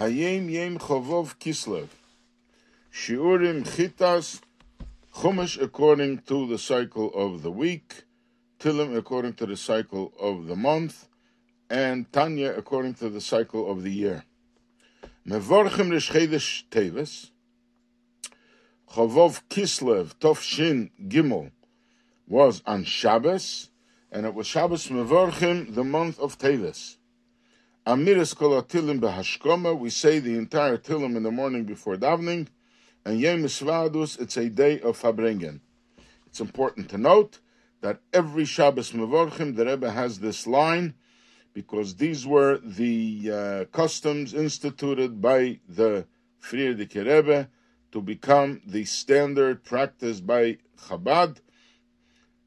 Hayom Yom Chavov Kislev. Shiurim Chitas Chumash according to the cycle of the week, Tilim according to the cycle of the month, and Tanya according to the cycle of the year. Mevorchim Rishchedesh Teves, Chavov Kislev Tov Shin Gimel was on Shabbos, and it was Shabbos Mevorchim, the month of Teves. Amiris Kol Tilim Behashkoma, we say the entire Tilim in the morning before davening, and Yom Svadus, it's a day of Farbrengen. It's important to note that every Shabbos Mevorchim, the Rebbe has this line, because these were the uh, customs instituted by the Frierdiker Rebbe to become the standard practice by Chabad,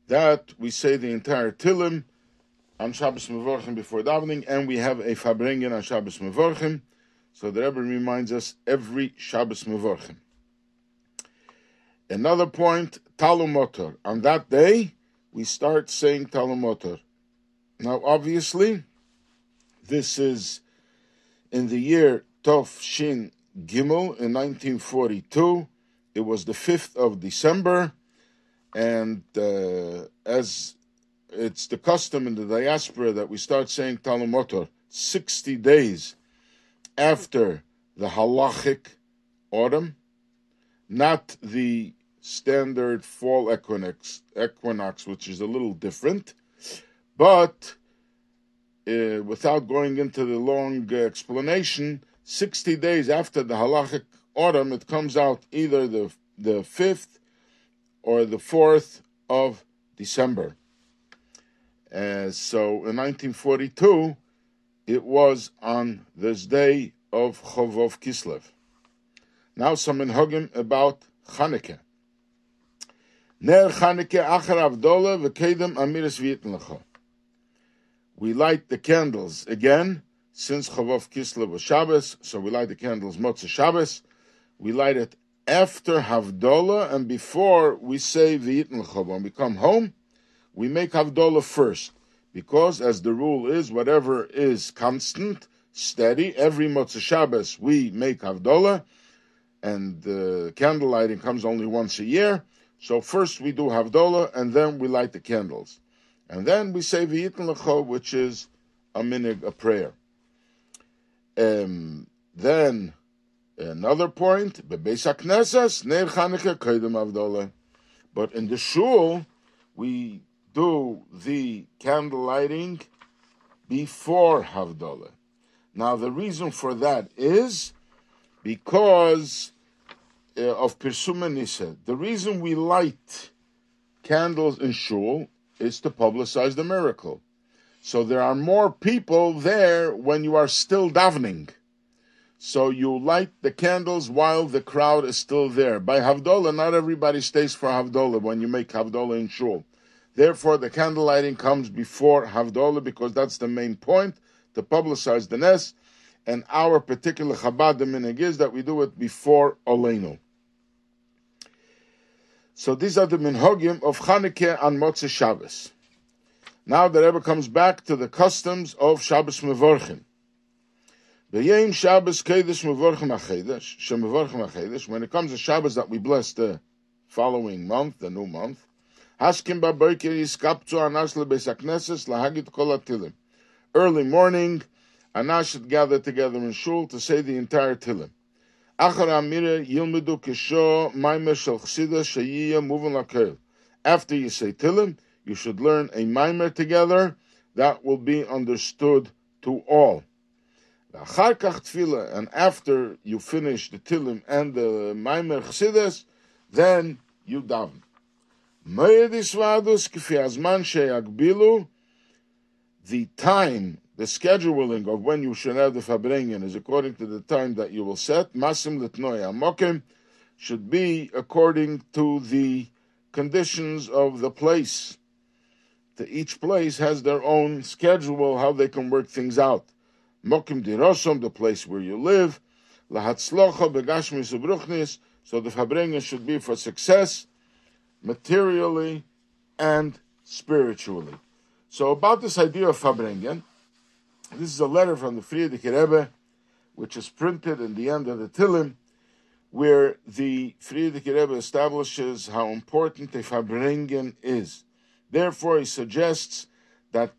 that we say the entire Tilim on Shabbos Mevorchim before davening, and we have a Farbrengen on Shabbos Mevorchim, so the Rebbe reminds us every Shabbos Mevorchim. Another point, Talumotor. On that day, we start saying Talumotor. Now, obviously, this is in the year Tov Shin Gimel in 1942. It was the 5th of December, and uh, as it's the custom in the diaspora that we start saying Talumotor 60 days after the halachic autumn, not the standard fall equinox, equinox which is a little different, but uh, without going into the long uh, explanation, 60 days after the halachic autumn, it comes out either the, the 5th or the 4th of December. Uh, so in 1942, it was on this day of Chovov Kislev. Now some minhagim about Chanukah. Ner Chanukah achar avdola v'kedem amiris v'yitn We light the candles again, since Chavov Kislev was Shabbos, so we light the candles Motzah Shabbos. We light it after Havdalah and before we say V'yitn When we come home, we make Havdalah first, because as the rule is, whatever is constant, steady, every Motzah Shabbos we make Havdalah, and the candle lighting comes only once a year. So first we do Havdalah, and then we light the candles. And then we say V'yitn L'cho, which is a minig, a prayer. Um, then another point, Bebeis HaKnesses, Ner Chanukah Kedem Havdalah. But in the shul, we do the candle lighting before Havdalah. Now the reason for that is because uh, of Pirsumanisa. The reason we light candles in shul is to publicize the miracle. So there are more people there when you are still davening. So you light the candles while the crowd is still there. By Havdalah, not everybody stays for Havdalah when you make Havdalah in shul. Therefore, the candle lighting comes before Havdalah because that's the main point to publicize the Nes. And our particular Chabad minig is that we do it before Olenu. So these are the minhagim of Chanukah and Motzei Shabbos. Now the Rebbe comes back to the customs of Shabbos Mevorchim. V'yem Shabbos Kedesh Mevorchim HaChedesh, Shemevorchim HaChedesh, when it comes to Shabbos that we bless the following month, the new month, Haskim Baboker Yiskaptu Anas LeBeis HaKnesses Lahagit Kol HaTilim. Early morning, Anas should gather together in Shul to say the entire Tilim. After you say Tilim, you should learn a Maimer together that will be understood to all. And after you finish the Tilim and the Maimer Chassidus, then you daven. The time the scheduling of when you should have the Farbrengen is according to the time that you will set. Masim Litnoya Mokim should be according to the conditions of the place. The, each place has their own schedule, how they can work things out. Mokim Dirosom, the place where you live. Lahatzlocha Begashmi Subruchnis, so the Farbrengen should be for success, materially and spiritually. So about this idea of Farbrengen, this is a letter from the Frierdiker Rebbe which is printed in the end of the Tilim, where the Frierdiker Rebbe establishes how important a Farbrengen is. Therefore, he suggests that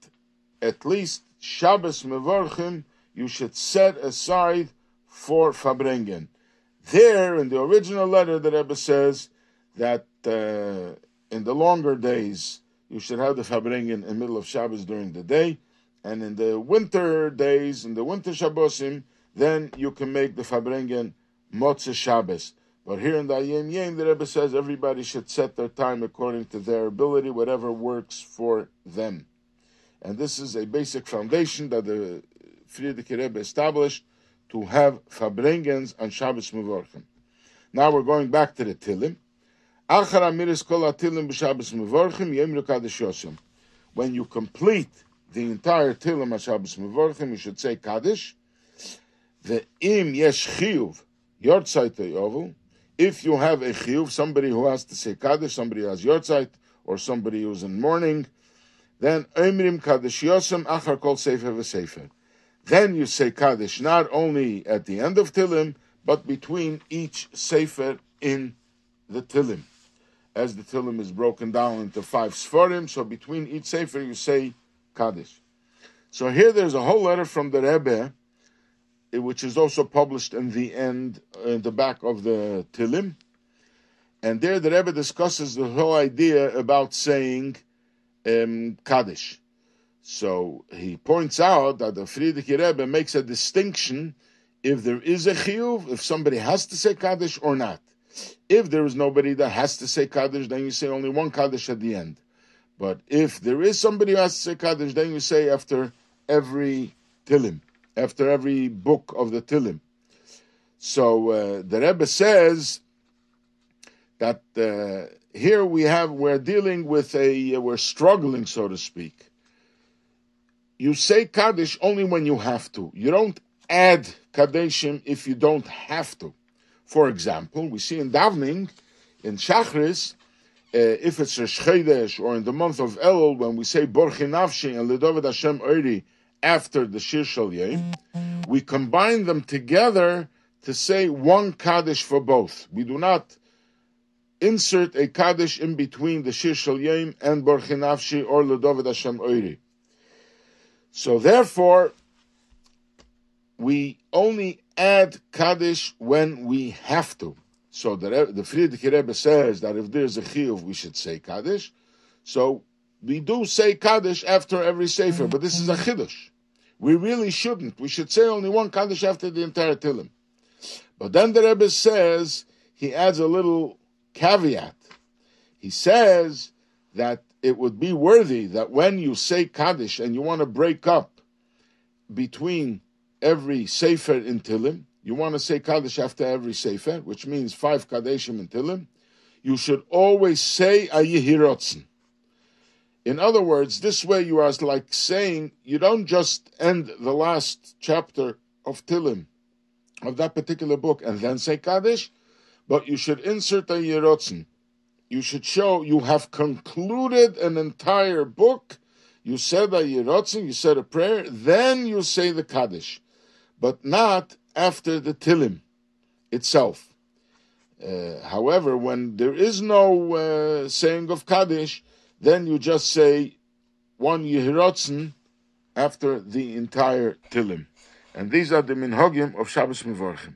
at least Shabbos Mevorchim you should set aside for Farbrengen. There, in the original letter, the Rebbe says that uh, in the longer days you should have the Farbrengen in the middle of Shabbos during the day, and in the winter days, in the winter Shabbosim, then you can make the Farbrengen Motzah Shabbos. But here in the Hayom Yom, the Rebbe says everybody should set their time according to their ability, whatever works for them. And this is a basic foundation that the Frierdiker Rebbe established to have Farbrengens on Shabbos Mevorchim. Now we're going back to the Tilim. When you complete the entire Tilim on Shabbos Mevorchim, you should say Kaddish. The im yesh chiyuv Yortzeit If you have a chiyuv, somebody who has to say kaddish, somebody who has yortzeit, or somebody who's in mourning, then Emrim kaddish yosem achar kol sefer v'sefer. Then you say kaddish not only at the end of tilim, but between each sefer in the tilim. As the tilim is broken down into five sforim, so between each sefer you say kaddish. So here there's a whole letter from the Rebbe which is also published in the end, in the back of the Tilim. And there the Rebbe discusses the whole idea about saying um, Kaddish. So he points out that the Frierdiker Rebbe makes a distinction if there is a chiyuv, if somebody has to say Kaddish or not. If there is nobody that has to say Kaddish, then you say only one Kaddish at the end. But if there is somebody who has to say Kaddish, then you say after every Tilim after every book of the Tilim. So uh, the Rebbe says that uh, here we have we're dealing with a uh, we're struggling, so to speak. You say kaddish only when you have to. You don't add kaddishim if you don't have to. For example, we see in davening in Shachris. Uh, if it's a Chodesh or in the month of Elul, when we say Borchi Nafshi and Ledovid Hashem Oiri, after the Shir Shalyim, we combine them together to say one Kaddish for both. We do not insert a Kaddish in between the Shir Shalyim and Borchinavshi or Ledovid Hashem Oiri. So therefore, we only add Kaddish when we have to. So the, the Frierdiker Rebbe says that if there's a chiyuv, we should say Kaddish. So we do say Kaddish after every Sefer, but this is a Chiddush. We really shouldn't. We should say only one Kaddish after the entire Tilim. But then the Rebbe says, he adds a little caveat. He says that it would be worthy that when you say Kaddish and you want to break up between every Sefer in Tilim, you want to say Kaddish after every Sefer, which means five Kaddishim in Tilim, you should always say Ayihirotzen. In other words, this way you are like saying you don't just end the last chapter of Tilim, of that particular book, and then say Kaddish, but you should insert a Yerotzen. You should show you have concluded an entire book. You said a Yerotzen, you said a prayer, then you say the Kaddish, but not after the Tilim itself. Uh, however, when there is no uh, saying of Kaddish, then you just say one Yehirotzen after the entire Tilim. And these are the minhagim of Shabbos Mevorchim.